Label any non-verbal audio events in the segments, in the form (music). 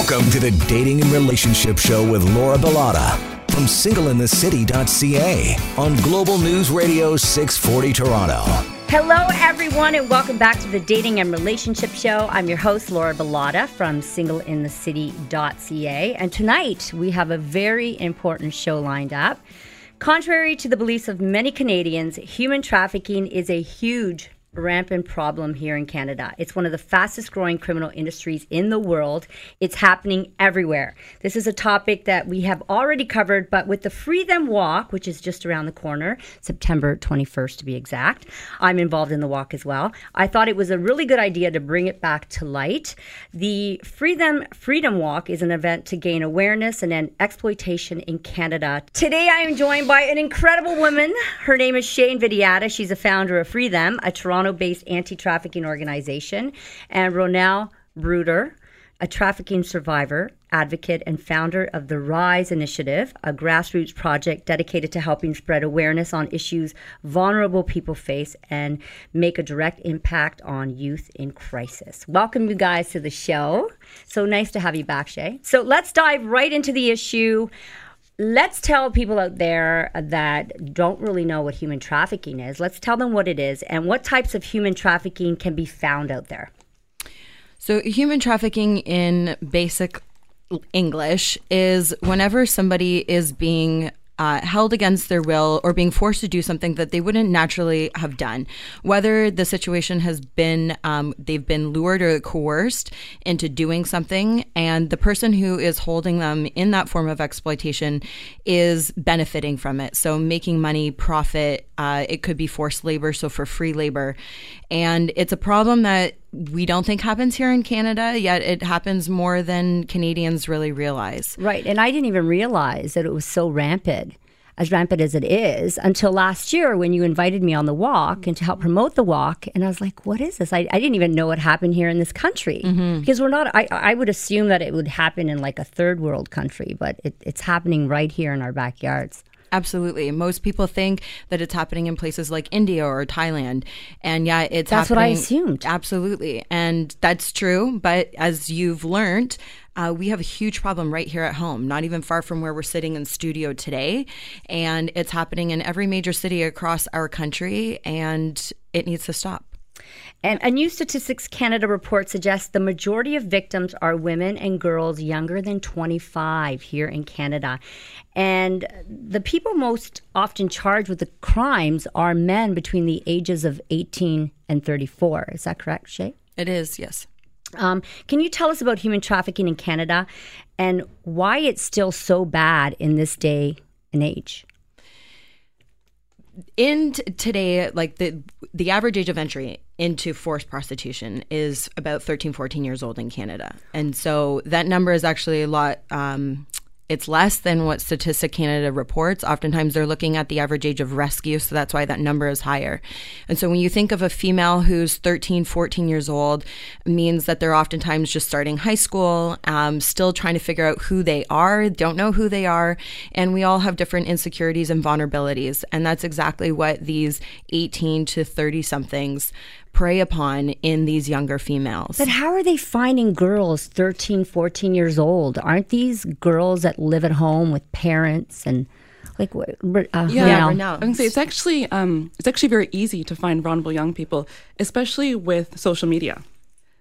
Welcome to the Dating and Relationship Show with Laura Bilotta from singleinthecity.ca on Global News Radio 640 Toronto. Hello, everyone, and welcome back to the Dating and Relationship Show. I'm your host, Laura Bilotta from singleinthecity.ca. And tonight we have a very important show lined up. Contrary to the beliefs of many Canadians, human trafficking is a huge rampant problem here in Canada. It's one of the fastest growing criminal industries in the world. It's happening everywhere. This is a topic that we have already covered, but with the Free Them Walk, which is just around the corner, September 21st to be exact, I'm involved in the walk as well. I thought it was a really good idea to bring it back to light. The Free Them Freedom Walk is an event to gain awareness and end exploitation in Canada. Today I am joined by an incredible woman. Her name is Shae Invidiata. She's a founder of Free Them, a Toronto Toronto based anti trafficking organization, and Rhonelle Bruder, a trafficking survivor, advocate, and founder of the RISE Initiative, a grassroots project dedicated to helping spread awareness on issues vulnerable people face and make a direct impact on youth in crisis. Welcome, you guys, to the show. So nice to have you back, Shae. So let's dive right into the issue let's tell people out there that don't really know what human trafficking is. Let's tell them what it is and what types of human trafficking can be found out there. So, human trafficking in basic English is whenever somebody is being uh, held against their will or being forced to do something that they wouldn't naturally have done. Whether the situation has been um, they've been lured or coerced into doing something, and the person who is holding them in that form of exploitation is benefiting from it. So making money, profit. Uh, it could be forced labor, so for free labor, and it's a problem that we don't think happens here in Canada, yet it happens more than Canadians really realize. Right. And I didn't even realize that it was so rampant, as rampant as it is, until last year when you invited me on the walk and to help promote the walk. And I was like, what is this? I, I didn't even know what happened here in this country. Mm-hmm. Because we're not, I, I would assume that it would happen in like a third world country, but it, it's happening right here in our backyards. Absolutely. Most people think that it's happening in places like India or Thailand. And yeah, it's That's what I assumed. Absolutely. And that's true. But as you've learned, uh, we have a huge problem right here at home, not even far from where we're sitting in studio today. And it's happening in every major city across our country, and it needs to stop. And a new Statistics Canada report suggests the majority of victims are women and girls younger than 25 here in Canada. And the people most often charged with the crimes are men between the ages of 18 and 34. Is that correct, Shae? It is, yes. Um, can you tell us about human trafficking in Canada and why it's still so bad in this day and age? in t- today like the the average age of entry into forced prostitution is about 13 14 years old in canada and so that number is actually a lot um, it's less than what Statistic Canada reports. Oftentimes they're looking at the average age of rescue, so that's why that number is higher. And so when you think of a female who's 13, 14 years old, means that they're oftentimes just starting high school, um, still trying to figure out who they are, don't know who they are, and we all have different insecurities and vulnerabilities. And that's exactly what these 18 to 30 somethings prey upon in these younger females. But how are they finding girls 13, 14 years old? Aren't these girls that live at home with parents and like uh, yeah, you know? I would say it's actually um, it's actually very easy to find vulnerable young people, especially with social media.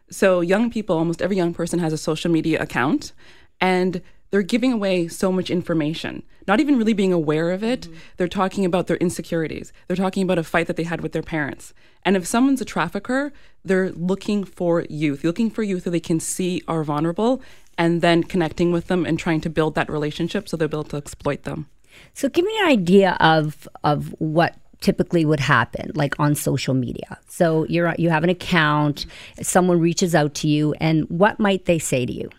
So young people, almost every young person has a social media account, and they're giving away so much information, not even really being aware of it. Mm-hmm. They're talking about their insecurities. They're talking about a fight that they had with their parents. And if someone's a trafficker, they're looking for youth, looking for youth who they can see are vulnerable and then connecting with them and trying to build that relationship so they'll be able to exploit them. So give me an idea of of what typically would happen like on social media. So you're you have an account, someone reaches out to you and what might they say to you?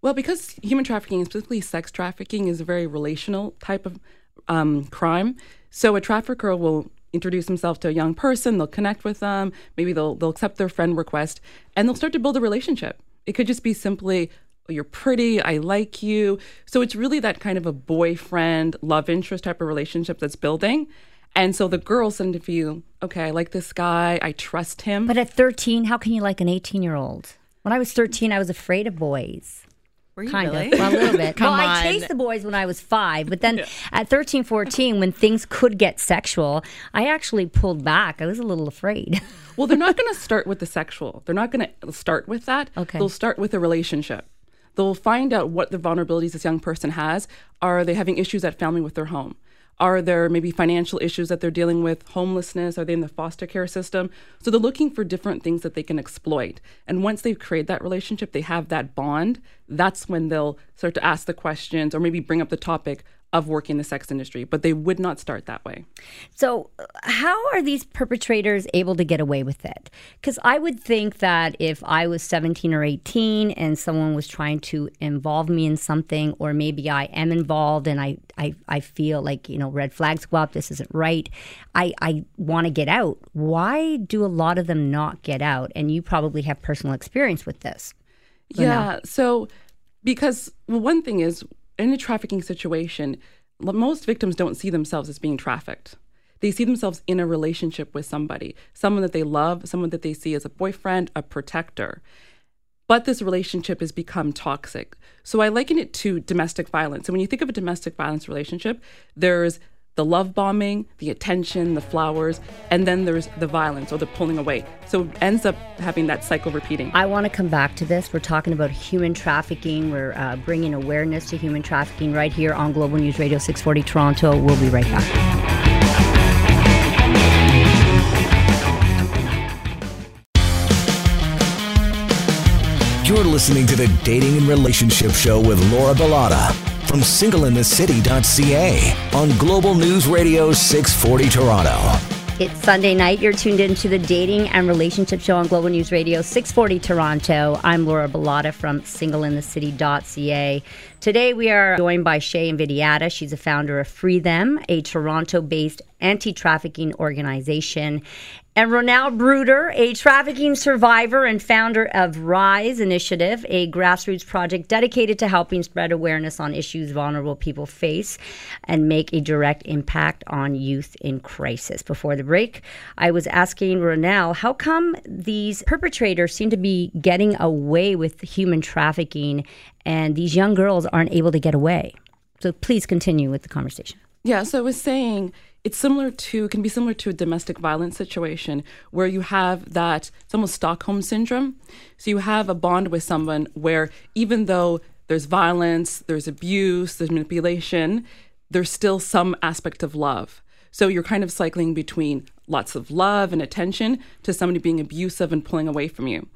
Well, because human trafficking, specifically sex trafficking, is a very relational type of um, crime. So a trafficker will introduce himself to a young person, they'll connect with them, maybe they'll they'll accept their friend request, and they'll start to build a relationship. It could just be simply, oh, "You're pretty, I like you." So it's really that kind of a boyfriend love interest type of relationship that's building. And so the girls send to feel, okay, I like this guy, I trust him. But at 13, how can you like an 18 year old? When I was 13, I was afraid of boys. Kind really? of. Well, a little bit. (laughs) Well, I chased the boys when I was five, but then at 13, 14, when things could get sexual, I actually pulled back. I was a little afraid. (laughs) Well, they're not going to start with the sexual. They're not going to start with that. Okay. They'll start with a relationship. They'll find out what the vulnerabilities this young person has. Are they having issues at family with their home? Are there maybe financial issues that they're dealing with? Homelessness? Are they in the foster care system? So they're looking for different things that they can exploit. And once they've created that relationship, they have that bond, that's when they'll start to ask the questions or maybe bring up the topic of working in the sex industry. But they would not start that way. So, how are these perpetrators able to get away with it? Because I would think that if I was 17 or 18 and someone was trying to involve me in something, or maybe I am involved and I, I, I feel like, you know, red flags go up, this isn't right, I, I want to get out. Why do a lot of them not get out? And you probably have personal experience with this. Yeah. So, because well, one thing is in a trafficking situation, most victims don't see themselves as being trafficked. They see themselves in a relationship with somebody, someone that they love, someone that they see as a boyfriend, a protector. But this relationship has become toxic. So I liken it to domestic violence. So when you think of a domestic violence relationship, there's the love bombing, the attention, the flowers, and then there's the violence or the pulling away. So it ends up having that cycle repeating. I want to come back to this. We're talking about human trafficking. We're uh, bringing awareness to human trafficking right here on Global News Radio 640 Toronto. We'll be right back. You're listening to the Dating and Relationship Show with Laura Bilotta from singleinthecity.ca on Global News Radio 640 Toronto. It's Sunday night. You're tuned into the Dating and Relationship Show on Global News Radio 640 Toronto. I'm Laura Bilotta from singleinthecity.ca. Today we are joined by Shae Invidiata. She's a founder of Free Them, a Toronto based anti trafficking organization. And Rhonelle Bruder, a trafficking survivor and founder of Rise Initiative, a grassroots project dedicated to helping spread awareness on issues vulnerable people face and make a direct impact on youth in crisis. Before the break, I was asking Rhonelle, how come these perpetrators seem to be getting away with human trafficking and these young girls aren't able to get away? So please continue with the conversation. Yeah, so I was saying it's similar to can be similar to a domestic violence situation where you have that it's almost Stockholm syndrome. So you have a bond with someone where even though there's violence, there's abuse, there's manipulation, there's still some aspect of love. So you're kind of cycling between lots of love and attention to somebody being abusive and pulling away from you.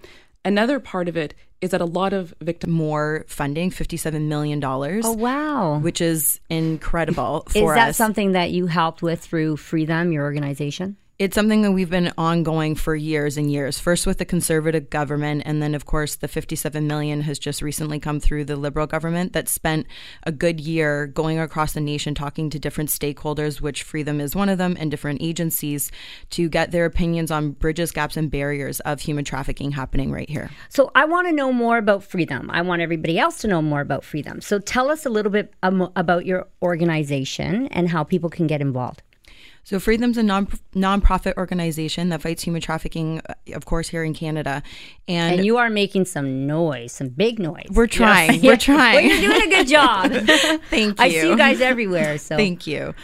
Another part of it is that a lot of victim More funding, $57 million. Oh, wow. Which is incredible Is that us. something that you helped with through Free Them, your organization? It's something that we've been ongoing for years and years. First with the conservative government, and then of course the 57 million has just recently come through the liberal government that spent a good year going across the nation talking to different stakeholders, which Free Them is one of them, and different agencies to get their opinions on bridges, gaps, and barriers of human trafficking happening right here. So I want to know more about Free Them. I want everybody else to know more about Free Them. So tell us a little bit um, about your organization and how people can get involved. So Free Them's a non nonprofit organization that fights human trafficking, uh, of course, here in Canada. And, And you are making some noise, some big noise. we're trying. (laughs) We're trying. Well, you're doing a good job. (laughs) Thank you. I see you guys everywhere. So Thank you.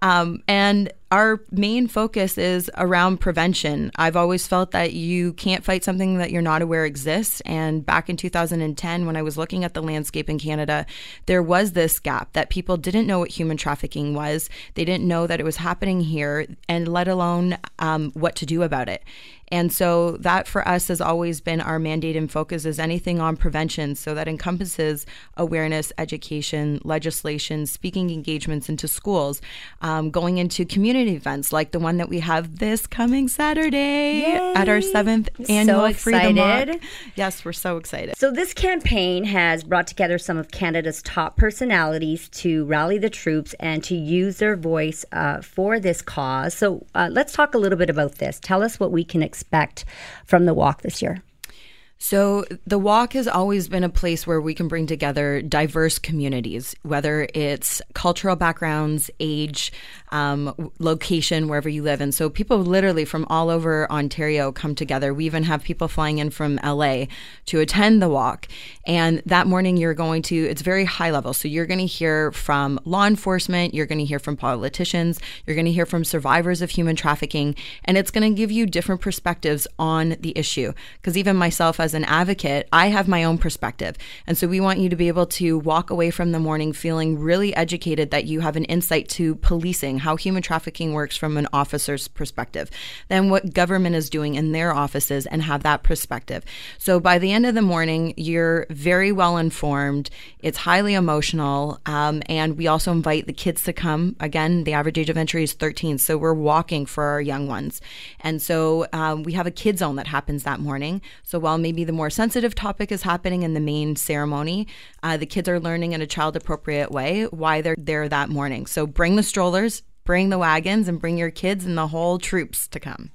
Um, and our main focus is around prevention. I've always felt that you can't fight something that you're not aware exists. And back in 2010, when I was looking at the landscape in Canada, there was this gap that people didn't know what human trafficking was. They didn't know that it was happening here, and let alone um, what to do about it. And so that for us has always been our mandate and focus is anything on prevention. So that encompasses awareness, education, legislation, speaking engagements into schools, um, going into community events like the one that we have this coming Saturday at our seventh annual Freedom Walk. Yes, we're so excited. So, this campaign has brought together some of Canada's top personalities to rally the troops and to use their voice uh, for this cause. So, uh, let's talk a little bit about this. Tell us what we can expect from the walk this year. So, the walk has always been a place where we can bring together diverse communities, whether it's cultural backgrounds, age, um, location, wherever you live. And so, people literally from all over Ontario come together. We even have people flying in from LA to attend the walk. And that morning, you're going to, it's very high level. So, you're going to hear from law enforcement, you're going to hear from politicians, you're going to hear from survivors of human trafficking, and it's going to give you different perspectives on the issue. Because even myself, as an advocate, I have my own perspective. And so we want you to be able to walk away from the morning feeling really educated that you have an insight to policing, how human trafficking works from an officer's perspective, then what government is doing in their offices and have that perspective. So by the end of the morning, you're very well informed. It's highly emotional. Um, and we also invite the kids to come. Again, the average age of entry is 13. So we're walking for our young ones. And so um, we have a kid zone that happens that morning. So while maybe the more sensitive topic is happening in the main ceremony, uh, the kids are learning in a child appropriate way why they're there that morning. So bring the strollers, bring the wagons, and bring your kids and the whole troops to come.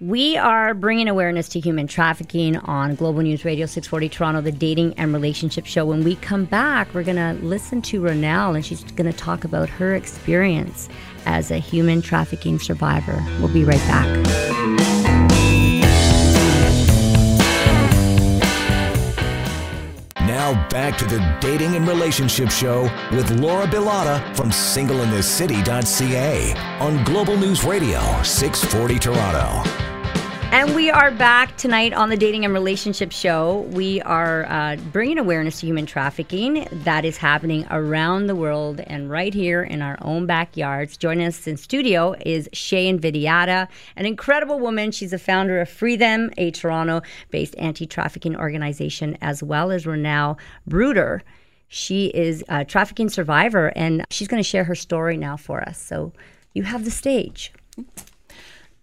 We are bringing awareness to human trafficking on Global News Radio 640 Toronto, the dating and relationship show. When we come back, we're going to listen to Rhonelle and she's going to talk about her experience as a human trafficking survivor. We'll be right back. Now back to the Dating and Relationship Show with Laura Bilotta from singleinthecity.ca on Global News Radio 640 Toronto. And we are back tonight on the Dating and Relationship Show. We are uh, bringing awareness to human trafficking that is happening around the world and right here in our own backyards. Joining us in studio is Shae Invidiata, an incredible woman. She's the founder of Free Them, a Toronto based anti trafficking organization, as well as Rhonelle Bruder. She is a trafficking survivor and she's going to share her story now for us. So you have the stage.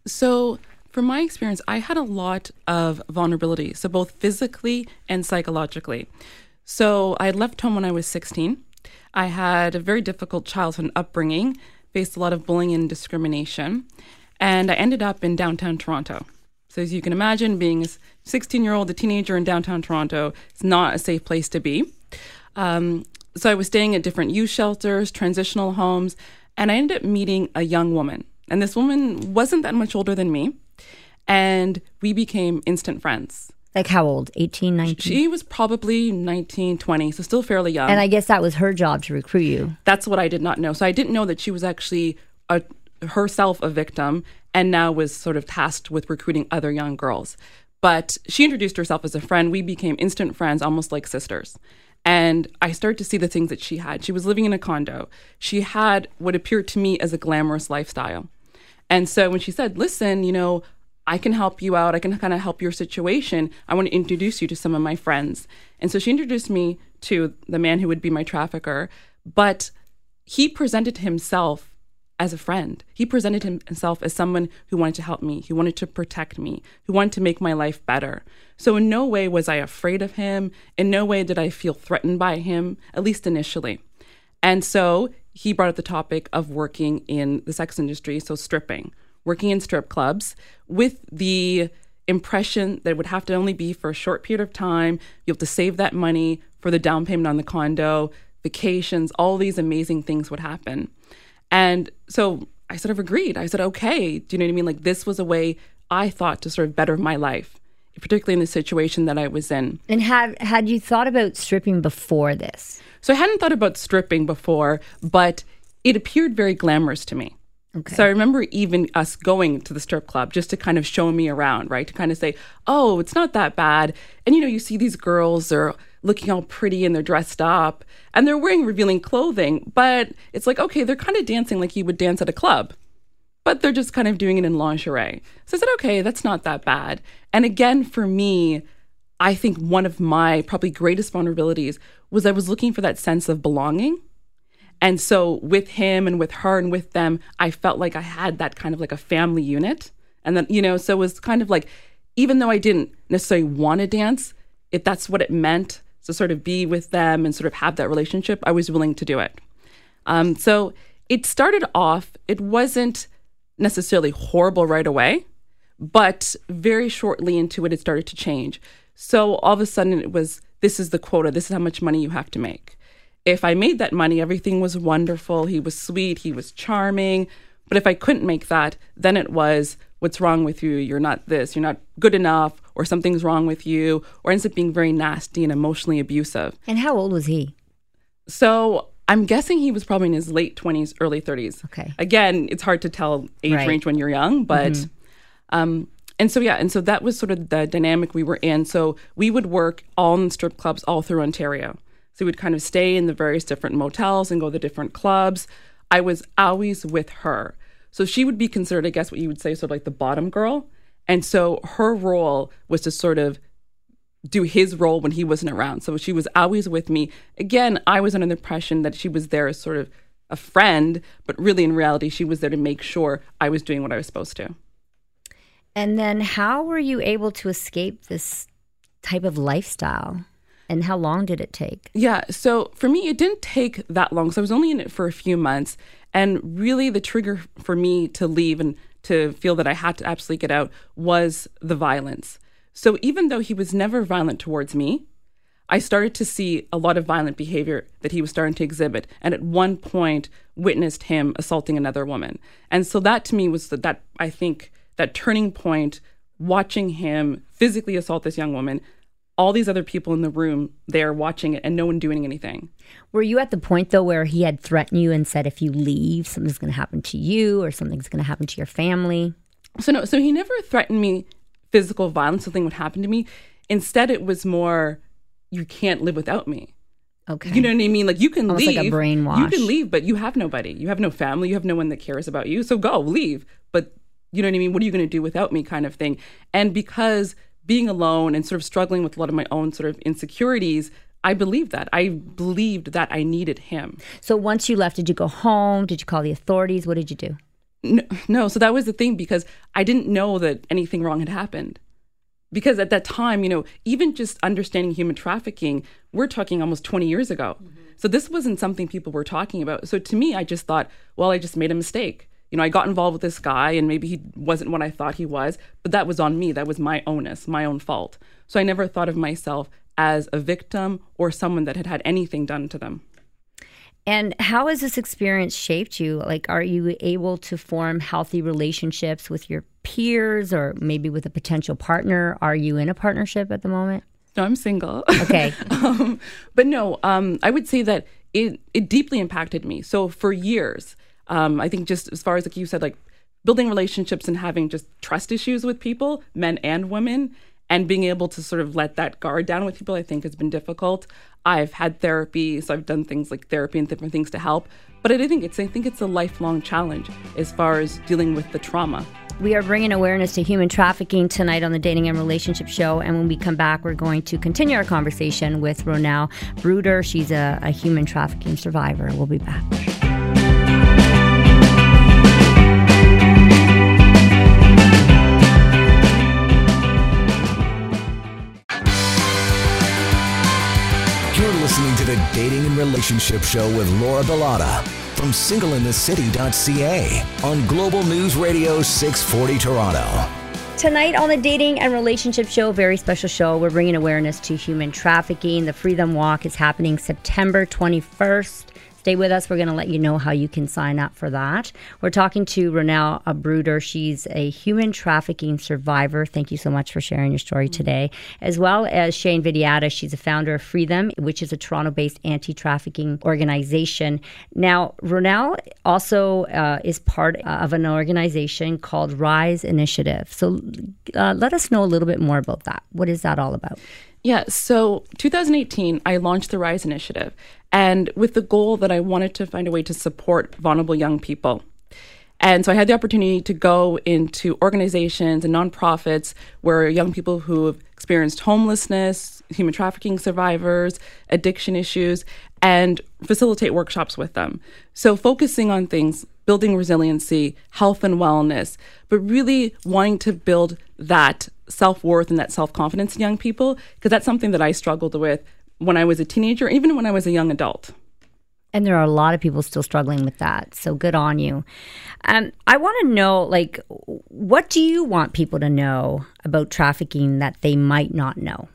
So, from my experience, I had a lot of vulnerability, so both physically and psychologically. So I had left home when I was 16. I had a very difficult childhood upbringing, faced a lot of bullying and discrimination, and I ended up in downtown Toronto. So as you can imagine, being a 16 year old, a teenager in downtown Toronto, is not a safe place to be. Um, so I was staying at different youth shelters, transitional homes, and I ended up meeting a young woman. And this woman wasn't that much older than me and we became instant friends. Like how old? 18, 19? She was probably 19, 20, so still fairly young. And I guess that was her job to recruit you. That's what I did not know. So I didn't know that she was actually a, herself a victim and now was sort of tasked with recruiting other young girls. But she introduced herself as a friend. We became instant friends, almost like sisters. And I started to see the things that she had. She was living in a condo. She had what appeared to me as a glamorous lifestyle. And so when she said, listen, you know, I can help you out. I can kind of help your situation. I want to introduce you to some of my friends. And so she introduced me to the man who would be my trafficker, but he presented himself as a friend. He presented himself as someone who wanted to help me, who wanted to protect me, who wanted to make my life better. So, in no way was I afraid of him. In no way did I feel threatened by him, at least initially. And so he brought up the topic of working in the sex industry, so stripping, working in strip clubs with the impression that it would have to only be for a short period of time. You have to save that money for the down payment on the condo, vacations, all these amazing things would happen. And so I sort of agreed. I said, okay, do you know what I mean? Like this was a way I thought to sort of better my life, particularly in the situation that I was in. And had had you thought about stripping before this? So I hadn't thought about stripping before, but it appeared very glamorous to me. Okay. So I remember even us going to the strip club just to kind of show me around, right? To kind of say, oh, it's not that bad. And you know, you see these girls, they're looking all pretty and they're dressed up and they're wearing revealing clothing, but it's like, okay, they're kind of dancing like you would dance at a club, but they're just kind of doing it in lingerie. So I said, okay, that's not that bad. And again, for me, I think one of my probably greatest vulnerabilities was I was looking for that sense of belonging and so with him and with her and with them, I felt like I had that kind of like a family unit. And then, you know, so it was kind of like, even though I didn't necessarily want to dance, if that's what it meant to sort of be with them and sort of have that relationship, I was willing to do it. Um, so it started off, it wasn't necessarily horrible right away, but very shortly into it, it started to change. So all of a sudden it was this is the quota, this is how much money you have to make. If I made that money, everything was wonderful. He was sweet, he was charming. But if I couldn't make that, then it was what's wrong with you? You're not this, you're not good enough, or something's wrong with you, or ends up being very nasty and emotionally abusive. And how old was he? So I'm guessing he was probably in his late 20s, early 30s. Okay. Again, it's hard to tell age Right. range when you're young, but um and so yeah, and so that was sort of the dynamic we were in. So we would work all in strip clubs all through Ontario. So we'd kind of stay in the various different motels and go to different clubs. I was always with her. So she would be considered, I guess what you would say, sort of like the bottom girl. And so her role was to sort of do his role when he wasn't around. So she was always with me. Again, I was under the impression that she was there as sort of a friend, but really in reality, she was there to make sure I was doing what I was supposed to. And then how were you able to escape this type of lifestyle? And how long did it take? Yeah. So for me, it didn't take that long. So I was only in it for a few months. And really, the trigger for me to leave and to feel that I had to absolutely get out was the violence. So even though he was never violent towards me, I started to see a lot of violent behavior that he was starting to exhibit. And at one point, witnessed him assaulting another woman. And so that to me was the, that, I think, that turning point, watching him physically assault this young woman, all these other people in the room there watching it and no one doing anything. Were you at the point though where he had threatened you and said if you leave, something's going to happen to you or something's going to happen to your family? So no, so he never threatened me physical violence, something would happen to me. Instead, it was more, you can't live without me. Okay. You know what I mean? Like you can Almost leave. like a brainwash. You can leave, but you have nobody. You have no family. You have no one that cares about you. So go, leave. But you know what I mean? What are you going to do without me kind of thing. And because being alone and sort of struggling with a lot of my own sort of insecurities, I believed that. I believed that I needed him. So once you left, did you go home? Did you call the authorities? What did you do? No, no, so that was the thing because I didn't know that anything wrong had happened. Because at that time, you know, even just understanding human trafficking, we're talking almost 20 years ago. Mm-hmm. So this wasn't something people were talking about. So to me, I just thought, well, I just made a mistake. You know, I got involved with this guy and maybe he wasn't what I thought he was, but that was on me. That was my onus, my own fault. So I never thought of myself as a victim or someone that had had anything done to them. And how has this experience shaped you? Like, are you able to form healthy relationships with your peers or maybe with a potential partner? Are you in a partnership at the moment? No, I'm single. Okay. (laughs) um, but no, um, I would say that it it deeply impacted me. So for years, um, I think just as far as like you said, like building relationships and having just trust issues with people, men and women, and being able to sort of let that guard down with people, I think has been difficult. I've had therapy, so I've done things like therapy and different things to help. But I think it's I think it's a lifelong challenge as far as dealing with the trauma. We are bringing awareness to human trafficking tonight on the Dating and Relationship Show. And when we come back, we're going to continue our conversation with Rhonelle Bruder. She's a, a human trafficking survivor. We'll be back. The Dating and Relationship Show with Laura Bilotta from singleinthecity.ca on Global News Radio 640 Toronto. Tonight on the Dating and Relationship Show, very special show, we're bringing awareness to human trafficking. The Freedom Walk is happening September 21st. Stay with us. We're going to let you know how you can sign up for that. We're talking to Rhonelle Bruder. She's a human trafficking survivor. Thank you so much for sharing your story today. As well as Shae Invidiata. She's a founder of Free Them, which is a Toronto based anti trafficking organization. Now, Rhonelle also uh, is part of an organization called Rise Initiative. So uh, let us know a little bit more about that. What is that all about? Yeah, so 2018, I launched the Rise Initiative, and with the goal that I wanted to find a way to support vulnerable young people. And so I had the opportunity to go into organizations and nonprofits where young people who have experienced homelessness, human trafficking survivors, addiction issues, and facilitate workshops with them. So focusing on things, building resiliency, health and wellness, but really wanting to build that self worth and that self confidence in young people, because that's something that I struggled with when I was a teenager, even when I was a young adult. And there are a lot of people still struggling with that. So good on you. Um, I want to know, like, what do you want people to know about trafficking that they might not know?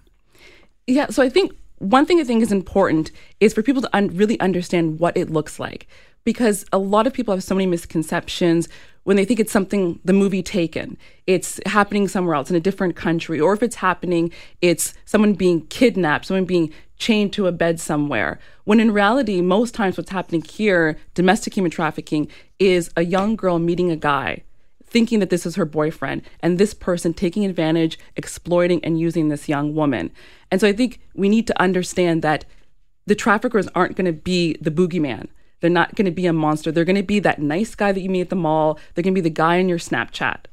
Yeah, so I think one thing I think is important is for people to un- really understand what it looks like. Because a lot of people have so many misconceptions when they think it's something the movie taken. It's happening somewhere else in a different country. Or if it's happening it's someone being kidnapped someone being chained to a bed somewhere. When in reality most times what's happening here domestic human trafficking is a young girl meeting a guy thinking that this is her boyfriend and this person taking advantage exploiting and using this young woman and so i think we need to understand that the traffickers aren't going to be the boogeyman they're not going to be a monster. They're going to be that nice guy that you meet at the mall. They're going to be the guy in your Snapchat.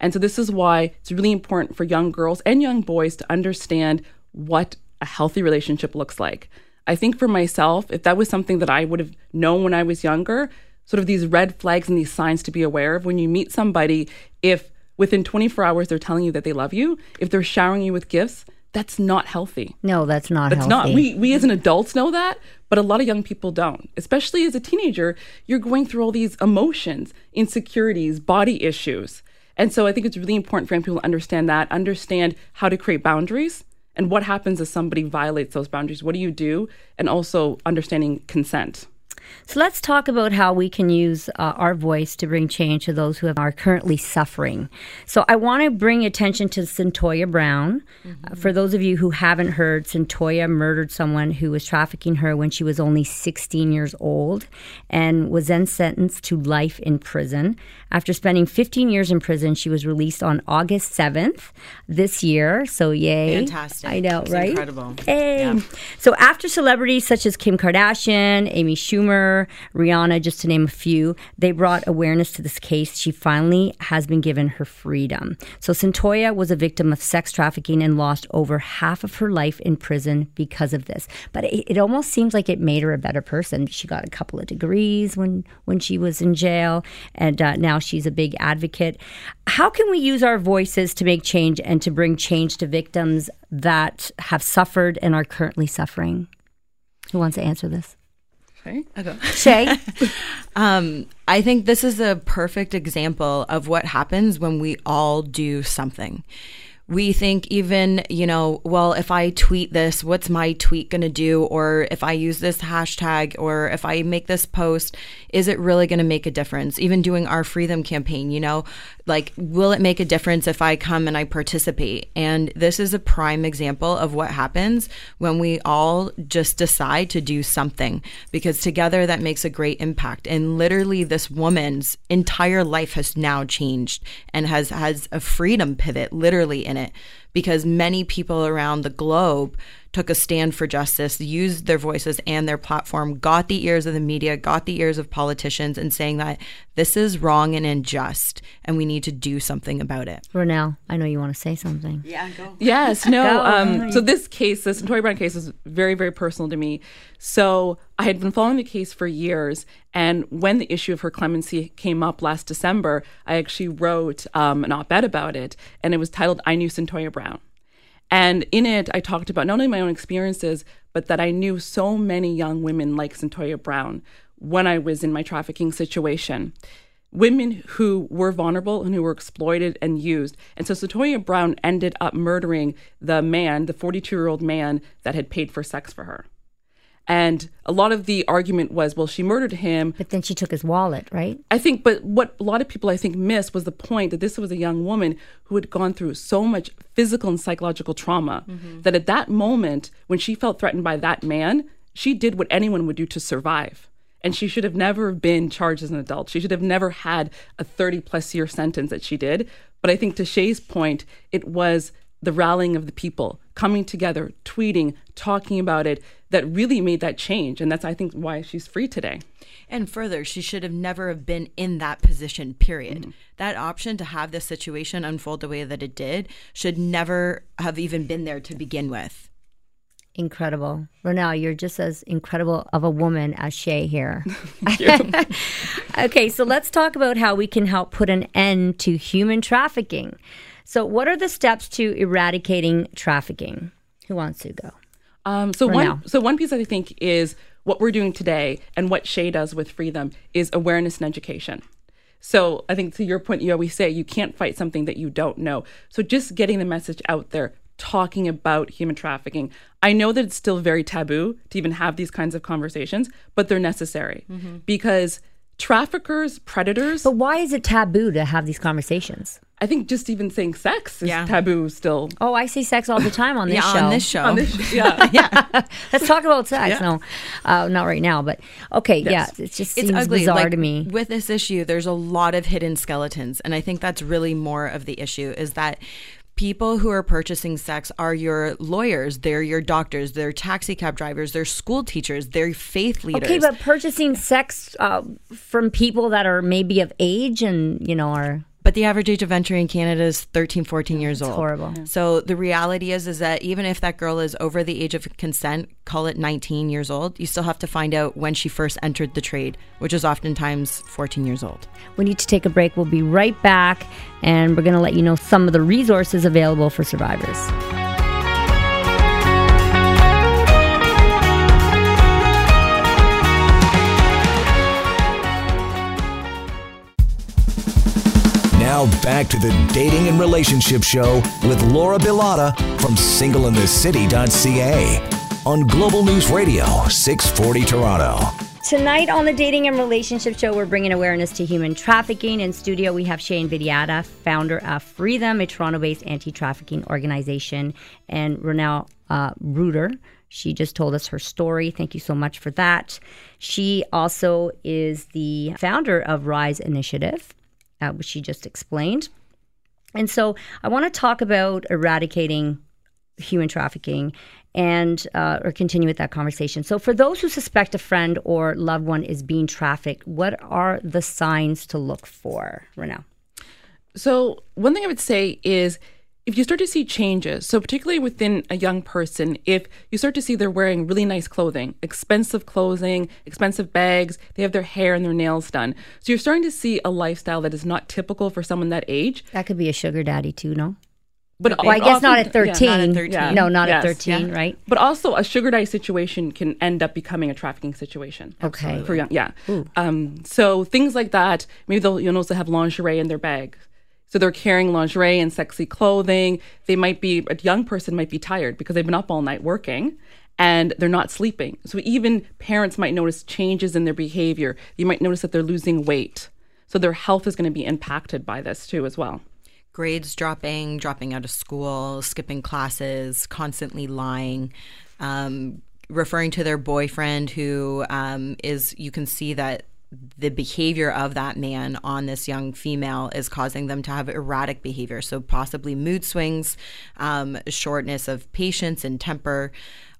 And so this is why it's really important for young girls and young boys to understand what a healthy relationship looks like. I think for myself, if that was something that I would have known when I was younger, sort of these red flags and these signs to be aware of when you meet somebody, if within 24 hours they're telling you that they love you, if they're showering you with gifts, that's not healthy. No, that's not that's healthy. not. We we as an adults know that, but a lot of young people don't. Especially as a teenager, you're going through all these emotions, insecurities, body issues. And so I think it's really important for young people to understand that, understand how to create boundaries and what happens if somebody violates those boundaries. What do you do? And also understanding consent. So let's talk about how we can use uh, our voice to bring change to those who are currently suffering. So I want to bring attention to Cyntoia Brown. Mm-hmm. Uh, for those of you who haven't heard, Cyntoia murdered someone who was trafficking her when she was only 16 years old and was then sentenced to life in prison. After spending 15 years in prison, she was released on August 7th this year. So yay. Fantastic. I know, it's right? Incredible. Hey. Yeah. So after celebrities such as Kim Kardashian, Amy Schumer, Rihanna, just to name a few, they brought awareness to this case. She finally has been given her freedom. So Cyntoia was a victim of sex trafficking and lost over half of her life in prison because of this. But it, it almost seems like it made her a better person. She got a couple of degrees when when she was in jail, and uh, now she's a big advocate. How can we use our voices to make change and to bring change to victims that have suffered and are currently suffering? Who wants to answer this? Okay. (laughs) Shae? Um, I think this is a perfect example of what happens when we all do something. We think even, you know, well, if I tweet this, what's my tweet going to do? Or if I use this hashtag or if I make this post, is it really going to make a difference? Even doing our freedom campaign, you know, like, will it make a difference if I come and I participate? And this is a prime example of what happens when we all just decide to do something because together that makes a great impact. And literally, this woman's entire life has now changed and has has a freedom pivot literally in it because many people around the globe took a stand for justice, used their voices and their platform, got the ears of the media, got the ears of politicians, and saying that this is wrong and unjust, and we need to do something about it. Rhonelle, I know you want to say something. Yeah, go. Yes, no. (laughs) Go. Um, so this case, this Cyntoia Brown case, is very, very personal to me. So I had been following the case for years, and when the issue of her clemency came up last December, I actually wrote um, an op-ed about it, and it was titled "I Knew Cyntoia Brown." And in it, I talked about not only my own experiences, but that I knew so many young women like Cyntoia Brown when I was in my trafficking situation. Women who were vulnerable and who were exploited and used. And so Cyntoia Brown ended up murdering the man, the 42 year old man that had paid for sex for her. And a lot of the argument was, well, she murdered him. But then she took his wallet, right? I think, but what a lot of people I think miss was the point that this was a young woman who had gone through so much physical and psychological trauma mm-hmm. that at that moment, when she felt threatened by that man, she did what anyone would do to survive. And she should have never been charged as an adult. She should have never had a 30 plus year sentence that she did. But I think to Shae's point, it was the rallying of the people coming together, tweeting, talking about it that really made that change. And that's, I think, why she's free today. And further, she should have never have been in that position, period. Mm-hmm. That option to have this situation unfold the way that it did should never have even been there to begin with. Incredible. Rhonelle, you're just as incredible of a woman as Shae here. (laughs) (laughs) okay, so let's talk about how we can help put an end to human trafficking. So, what are the steps to eradicating trafficking? Who wants to go? Um, so For one, now. so one piece I think is what we're doing today, and what Shae does with Free Them is awareness and education. So I think to your point, you always say you can't fight something that you don't know. So just getting the message out there, talking about human trafficking. I know that it's still very taboo to even have these kinds of conversations, but they're necessary because traffickers, predators, But why is it taboo to have these conversations? I think just even saying sex is Yeah. taboo still. Oh, I see sex all the time on this yeah, show. on this show. On this, (laughs) yeah. Let's talk about sex. No, uh, not right now. But okay, yeah, it just seems it's ugly. bizarre like, to me. With this issue, there's a lot of hidden skeletons, and I think that's really more of the issue is that people who are purchasing sex are your lawyers, they're your doctors, they're taxi cab drivers, they're school teachers, they're faith leaders. Okay, but purchasing sex uh, from people that are maybe of age and you know are But the average age of entry in Canada is 13, 14 years old. horrible. So the reality is, is that even if that girl is over the age of consent, call it 19 years old, you still have to find out when she first entered the trade, which is oftentimes 14 years old. We need to take a break. We'll be right back, and we're going to let you know some of the resources available for survivors. Now back to the Dating and Relationship Show with Laura Bilotta from singleinthecity.ca on Global News Radio 640 Toronto. Tonight on the Dating and Relationship Show, we're bringing awareness to human trafficking. In studio, we have Shae Invidiata, founder of Free Them, a Toronto based anti trafficking organization, and Rhonelle uh, Ruder. She just told us her story. Thank you so much for that. She also is the founder of Rise Initiative, uh, which she just explained. And so I want to talk about eradicating human trafficking and uh, or continue with that conversation. So for those who suspect a friend or loved one is being trafficked, what are the signs to look for, Rhonelle? So, one thing I would say is if you start to see changes, so particularly within a young person, if you start to see they're wearing really nice clothing, expensive clothing, expensive bags, they have their hair and their nails done. So, you're starting to see a lifestyle that is not typical for someone that age. That could be a sugar daddy too, no? But Well, I guess not at 13. not at 13. Yeah. No, not at Yes. 13, right? But also, a sugar daddy situation can end up becoming a trafficking situation. Okay. For young, yeah. Um, so things like that. Maybe they'll you'll also have lingerie in their bag. So they're carrying lingerie and sexy clothing. They might be a young person might be tired because they've been up all night working and they're not sleeping. So even parents might notice changes in their behavior. You might notice that they're losing weight. So their health is going to be impacted by this too as well. grades dropping, dropping out of school, skipping classes, constantly lying, um, referring to their boyfriend who um, is, you can see that the behavior of that man on this young female is causing them to have erratic behavior. So, possibly mood swings, um, shortness of patience and temper.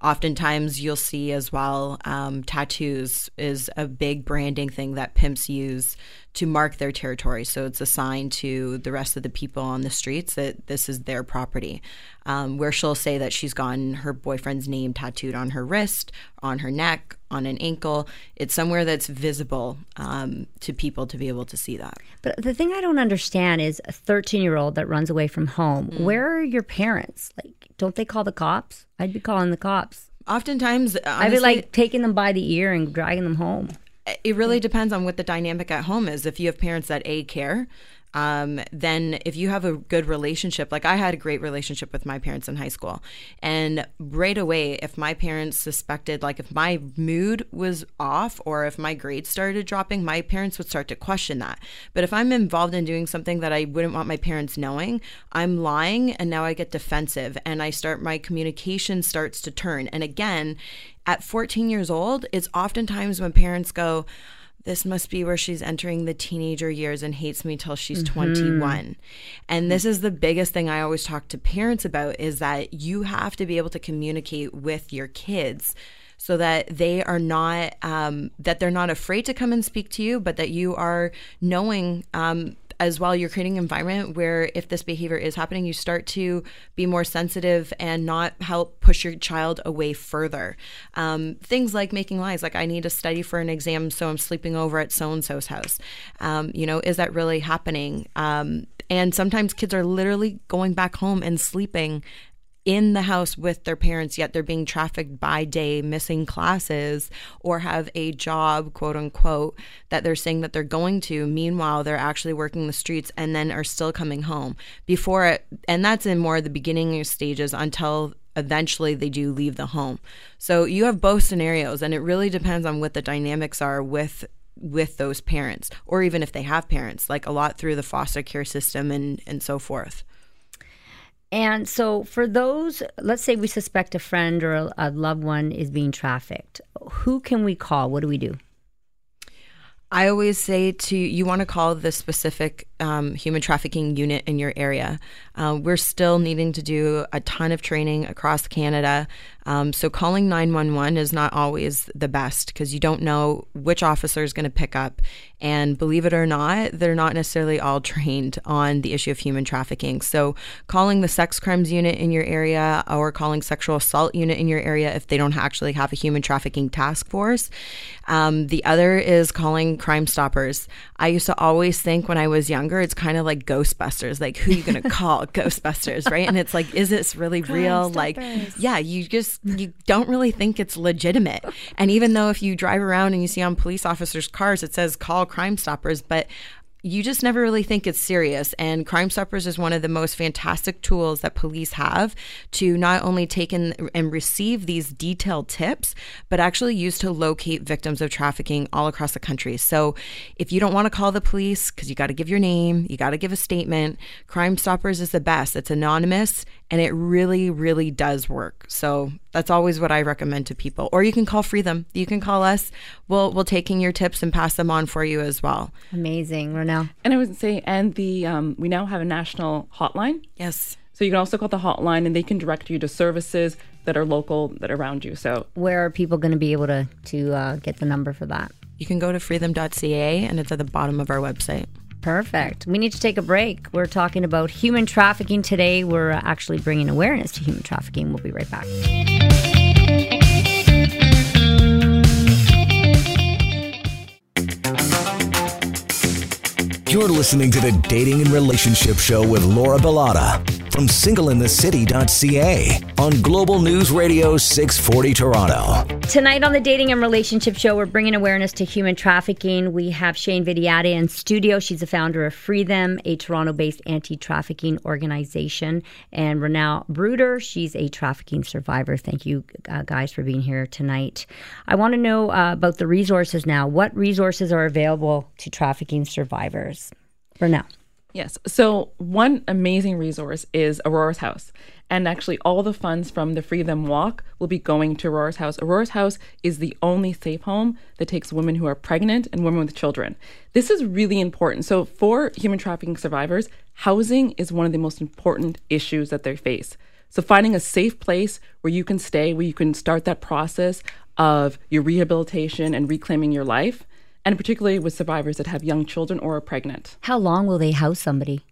Oftentimes, you'll see as well um, tattoos is a big branding thing that pimps use to mark their territory. So it's a sign to the rest of the people on the streets that this is their property. Um, where she'll say that she's gotten her boyfriend's name tattooed on her wrist, on her neck, on an ankle. It's somewhere that's visible um, to people to be able to see that. But the thing I don't understand is a 13 year old that runs away from home. Mm. Where are your parents? Like, don't they call the cops? I'd be calling the cops. Oftentimes, I'd be like taking them by the ear and dragging them home. it really depends on what the dynamic at home is. If you have parents that a care, um, then if you have a good relationship, like I had a great relationship with my parents in high school, and right away, if my parents suspected, like if my mood was off or if my grades started dropping, my parents would start to question that. But if I'm involved in doing something that I wouldn't want my parents knowing, I'm lying, and now I get defensive, and I start my communication starts to turn. And again, at 14 years old, it's oftentimes when parents go, this must be where she's entering the teenager years and hates me till she's 21 and this is the biggest thing i always talk to parents about is that you have to be able to communicate with your kids so that they are not um, that they're not afraid to come and speak to you but that you are knowing um, as well you're creating an environment where if this behavior is happening you start to be more sensitive and not help push your child away further. Um, things like making lies like i need to study for an exam so i'm sleeping over at so and so's house. Um, you know is that really happening? Um, and sometimes kids are literally going back home and sleeping in the house with their parents, yet they're being trafficked by day, missing classes, or have a job, quote unquote, that they're saying that they're going to. Meanwhile, they're actually working the streets and then are still coming home before it. And that's in more of the beginning stages until eventually they do leave the home. So you have both scenarios, and it really depends on what the dynamics are with with those parents or even if they have parents like a lot through the foster care system and and so forth and so, for those, let's say we suspect a friend or a, a, loved one is being trafficked, who can we call? What do we do? I always say to you want to call the specific um, human trafficking unit in your area. Uh, we're still needing to do a ton of training across Canada. Um, so calling 911 is not always the best because you don't know which officer is going to pick up. And believe it or not, they're not necessarily all trained on the issue of human trafficking. So calling the sex crimes unit in your area or calling sexual assault unit in your area if they don't actually have a human trafficking task force. Um, the other is calling Crime Stoppers. I used to always think when I was younger, it's kind of like Ghostbusters. Like, who are you going (laughs) to call? Ghostbusters, right? And it's like, is this really Crime real? Stoppers. Like, yeah, you just you don't really think it's legitimate. And even though if you drive around and you see on police officers' cars, it says call Crime Stoppers, but you just never really think it's serious. And Crime Stoppers is one of the most fantastic tools that police have to not only take in and receive these detailed tips, but actually use to locate victims of trafficking all across the country. So if you don't want to call the police, because you got to give your name, you got to give a statement, Crime Stoppers is the best. It's anonymous and it really, really does work. So that's always what I recommend to people. Or you can call Free Them. You can call us. We'll we'll take in your tips and pass them on for you as well. Amazing, Rhonelle. And I would say, and the um, we now have a national hotline. Yes. So you can also call the hotline, and they can direct you to services that are local that are around you. So where are people going to be able to to uh, get the number for that? You can go to freethem.ca, and it's at the bottom of our website. Perfect. We need to take a break. We're talking about human trafficking today. We're actually bringing awareness to human trafficking. We'll be right back. You're listening to the Dating and Relationship Show with Laura Bilotta from singleinthecity.ca on Global News Radio 640 Toronto. Tonight on the Dating and Relationship Show, we're bringing awareness to human trafficking. We have Shae Invidiata in studio. She's the founder of Free Them, a Toronto based anti trafficking organization, and Rhonelle Bruder. She's a trafficking survivor. Thank you uh, guys for being here tonight. I want to know uh, about the resources now. What resources are available to trafficking survivors? Rhonelle. Yes. So, one amazing resource is Aurora's House. And actually, all the funds from the Free Them Walk will be going to Aurora's House. Aurora's House is the only safe home that takes women who are pregnant and women with children. This is really important. So, for human trafficking survivors, housing is one of the most important issues that they face. So, finding a safe place where you can stay, where you can start that process of your rehabilitation and reclaiming your life and particularly with survivors that have young children or are pregnant. How long will they house somebody?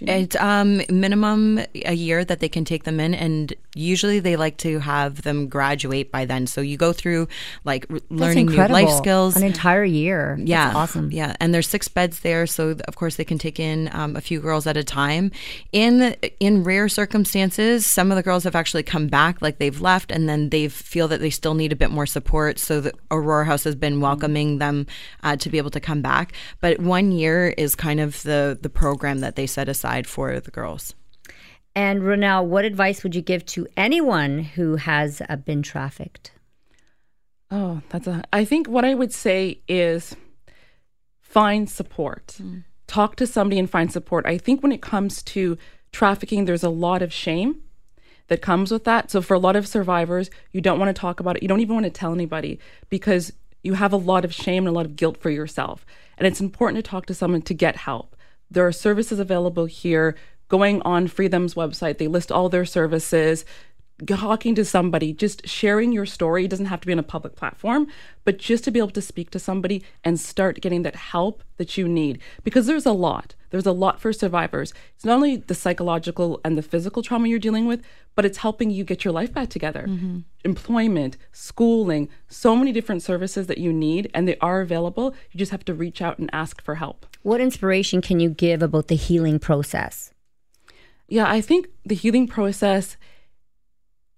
It's um, minimum a year that they can take them in, and usually they like to have them graduate by then. So you go through like learning new life skills, an entire year. Yeah, That's awesome. Yeah, and there's six beds there, so of course they can take in um, a few girls at a time. In in rare circumstances, some of the girls have actually come back, like they've left, and then they feel that they still need a bit more support. So the Aurora House has been welcoming them uh, to be able to come back. But one year is kind of the the program that they set aside for the girls. And Rhonelle, what advice would you give to anyone who has uh, been trafficked? Oh, that's a. I think what I would say is find support. Mm. Talk to somebody and find support. I think when it comes to trafficking, there's a lot of shame that comes with that. So for a lot of survivors, you don't want to talk about it. You don't even want to tell anybody because you have a lot of shame and a lot of guilt for yourself. And it's important to talk to someone to get help. There are services available here. Going on Free Them's website, they list all their services. Talking to somebody, just sharing your story it doesn't have to be on a public platform, but just to be able to speak to somebody and start getting that help that you need. Because there's a lot. There's a lot for survivors. It's not only the psychological and the physical trauma you're dealing with, but it's helping you get your life back together. Mm-hmm. Employment, schooling, so many different services that you need, and they are available. You just have to reach out and ask for help. What inspiration can you give about the healing process? Yeah, I think the healing process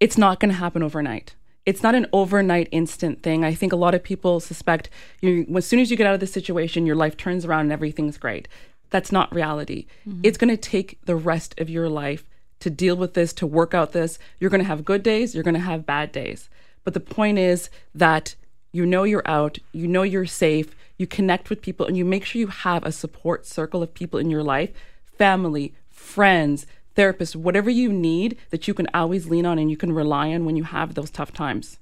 it's not going to happen overnight. It's not an overnight instant thing. I think a lot of people suspect you as soon as you get out of this situation, your life turns around and everything's great. That's not reality. Mm-hmm. It's going to take the rest of your life to deal with this, to work out this. You're going to have good days, you're going to have bad days. But the point is that you know you're out, you know you're safe, you connect with people, and you make sure you have a support circle of people in your life family, friends, therapists, whatever you need that you can always lean on and you can rely on when you have those tough times.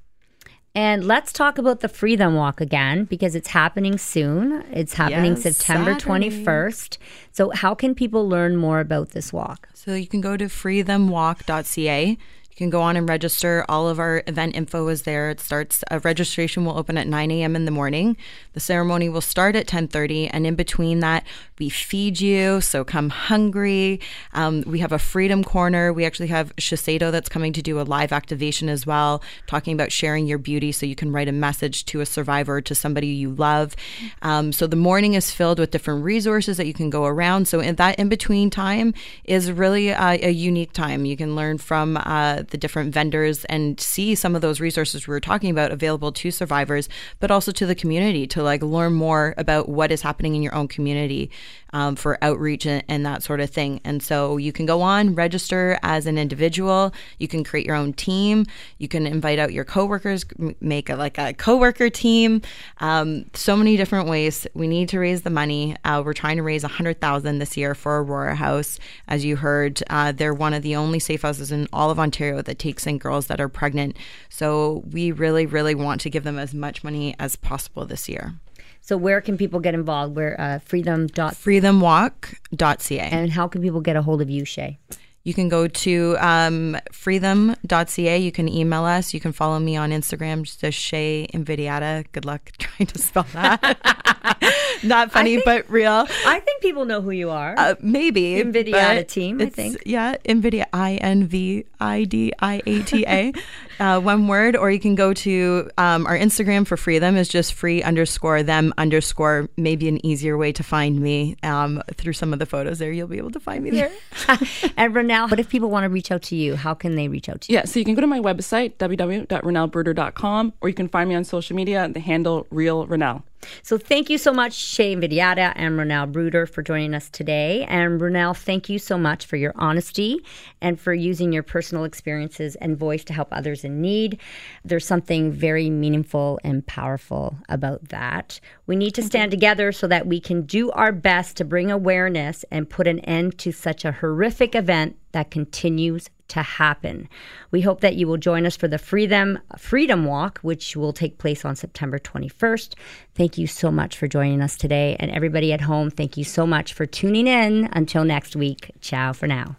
And let's talk about the Free Them Walk again because it's happening soon. It's happening yes, September Saturday. 21st. So, how can people learn more about this walk? So, you can go to freethemwalk.ca You can go on and register. All of our event info is there. It starts. Uh, registration will open at 9 a.m. in the morning. The ceremony will start at 10:30, and in between that, we feed you. So come hungry. Um, we have a freedom corner. We actually have Shiseido that's coming to do a live activation as well, talking about sharing your beauty. So you can write a message to a survivor, to somebody you love. Um, so the morning is filled with different resources that you can go around. So in that in between time is really a, a unique time. You can learn from uh, the different vendors and see some of those resources we were talking about available to survivors, but also to the community to like learn more about what is happening in your own community um, for outreach and, and, that sort of thing. And so you can go on, register as an individual. You can create your own team. You can invite out your coworkers, make a, like a coworker team. Um, so many different ways. We need to raise the money. Uh, we're trying to raise a hundred thousand this year for Aurora House. As you heard, uh, they're one of the only safe houses in all of Ontario that takes in girls that are pregnant. So we really, really want to give them as much money as possible this year. So where can people get involved? Where uh, freedom dot freethemwalk.ca. And how can people get a hold of you, Shae? You can go to um, freethem.ca. You can email us. You can follow me on Instagram, just Shae Invidiata. Good luck (laughs) trying to spell that. (laughs) Not funny, think, but real. I think people know who you are. Uh, maybe. Invidiata team, I think. Yeah, Invidia, I N V I D I A T A. (laughs) uh, one word, or you can go to um, our Instagram for free. Them is just free underscore them underscore. Maybe an easier way to find me um, through some of the photos there. You'll be able to find me there. and But if people want to reach out to you, how can they reach out to you? Yeah, so you can go to my website www.rhonellebruder.com, or you can find me on social media. The handle Real Rhonelle. So thank you so much, Shae Invidiata and Rhonelle Bruder, for joining us today. And Rhonelle, thank you so much for your honesty and for using your personal experiences and voice to help others in need. There's something very meaningful and powerful about that. We need to mm-hmm. stand together so that we can do our best to bring awareness and put an end to such a horrific event that continues to happen. We hope that you will join us for the Freedom Freedom Walk, which will take place on September 21st. Thank you so much for joining us today. And everybody at home, thank you so much for tuning in. Until next week, ciao for now.